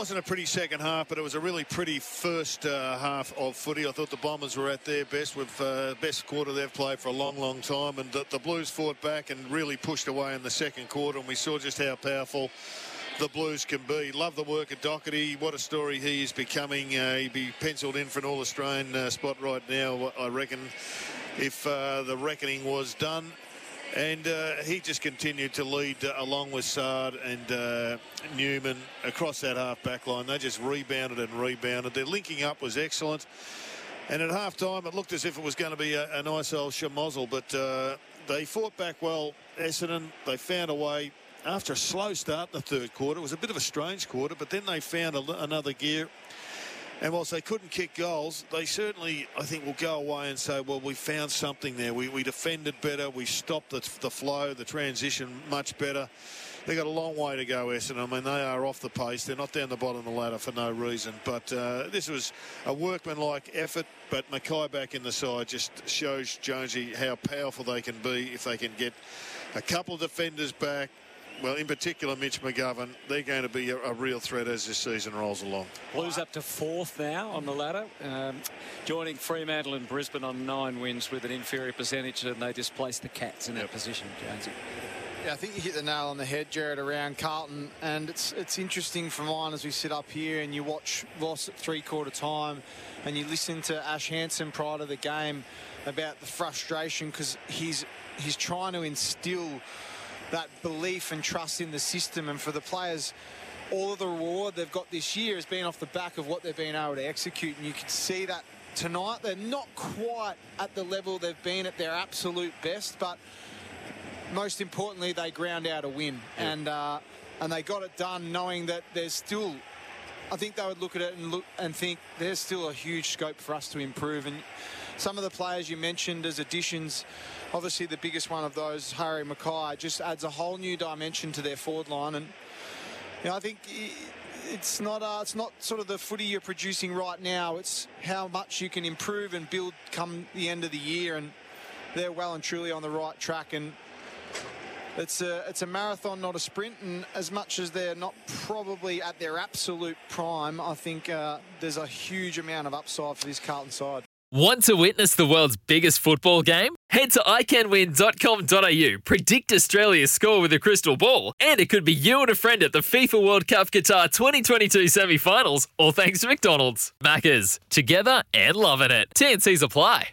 Wasn't a pretty second half, but it was a really pretty first uh, half of footy. I thought the Bombers were at their best with uh, best quarter they've played for a long, long time, and the, the Blues fought back and really pushed away in the second quarter, and we saw just how powerful the Blues can be. Love the work of Docherty. What a story he is becoming. Uh, he'd be penciled in for an All-Australian uh, spot right now, I reckon, if uh, the reckoning was done. And uh, he just continued to lead uh, along with Saad and uh, Newman across that half back line. They just rebounded and rebounded. Their linking up was excellent. And at half time, it looked as if it was going to be a, a nice old shamozzle, but uh, they fought back well. Essendon, they found a way. After a slow start in the third quarter, it was a bit of a strange quarter, but then they found a, another gear and whilst they couldn't kick goals, they certainly, I think, will go away and say, well, we found something there. We, we defended better. We stopped the, the flow, the transition much better. They've got a long way to go, Essendon. I mean, they are off the pace. They're not down the bottom of the ladder for no reason. But uh, this was a workmanlike effort. But McKay back in the side just shows Jonesy how powerful they can be if they can get a couple of defenders back, well, in particular, Mitch McGovern, they're going to be a, a, real threat as this season rolls along. Blues up to fourth now on the ladder, um, joining Fremantle and Brisbane on nine wins with an inferior percentage, and they displaced the Cats in yep. that position, Jonesy. Yeah, I think you hit the nail on the head, Jared, around Carlton. And it's it's interesting for mine as we sit up here and you watch Voss at three-quarter time and you listen to Ash Hansen prior to the game about the frustration because he's, he's trying to instill that belief and trust in the system. And for the players, all of the reward they've got this year has been off the back of what they've been able to execute. And you can see that tonight. They're not quite at the level they've been at their absolute best, but most importantly, they ground out a win. Yeah. And, uh, and they got it done knowing that there's still I think they would look at it and look and think there's still a huge scope for us to improve. And some of the players you mentioned as additions, obviously the biggest one of those, Harry McKay, just adds a whole new dimension to their forward line. And you know, I think it's not uh, it's not sort of the footy you're producing right now. It's how much you can improve and build come the end of the year. And they're well and truly on the right track. And it's a it's a marathon, not a sprint. And as much as they're not probably at their absolute prime, I think uh, there's a huge amount of upside for this Carlton side. Want to witness the world's biggest football game? Head to iCanWin.com.au, predict Australia's score with a crystal ball, and it could be you and a friend at the FIFA World Cup Qatar 2022 semi finals, all thanks to McDonald's. Maccas, together and loving it. TNC's apply.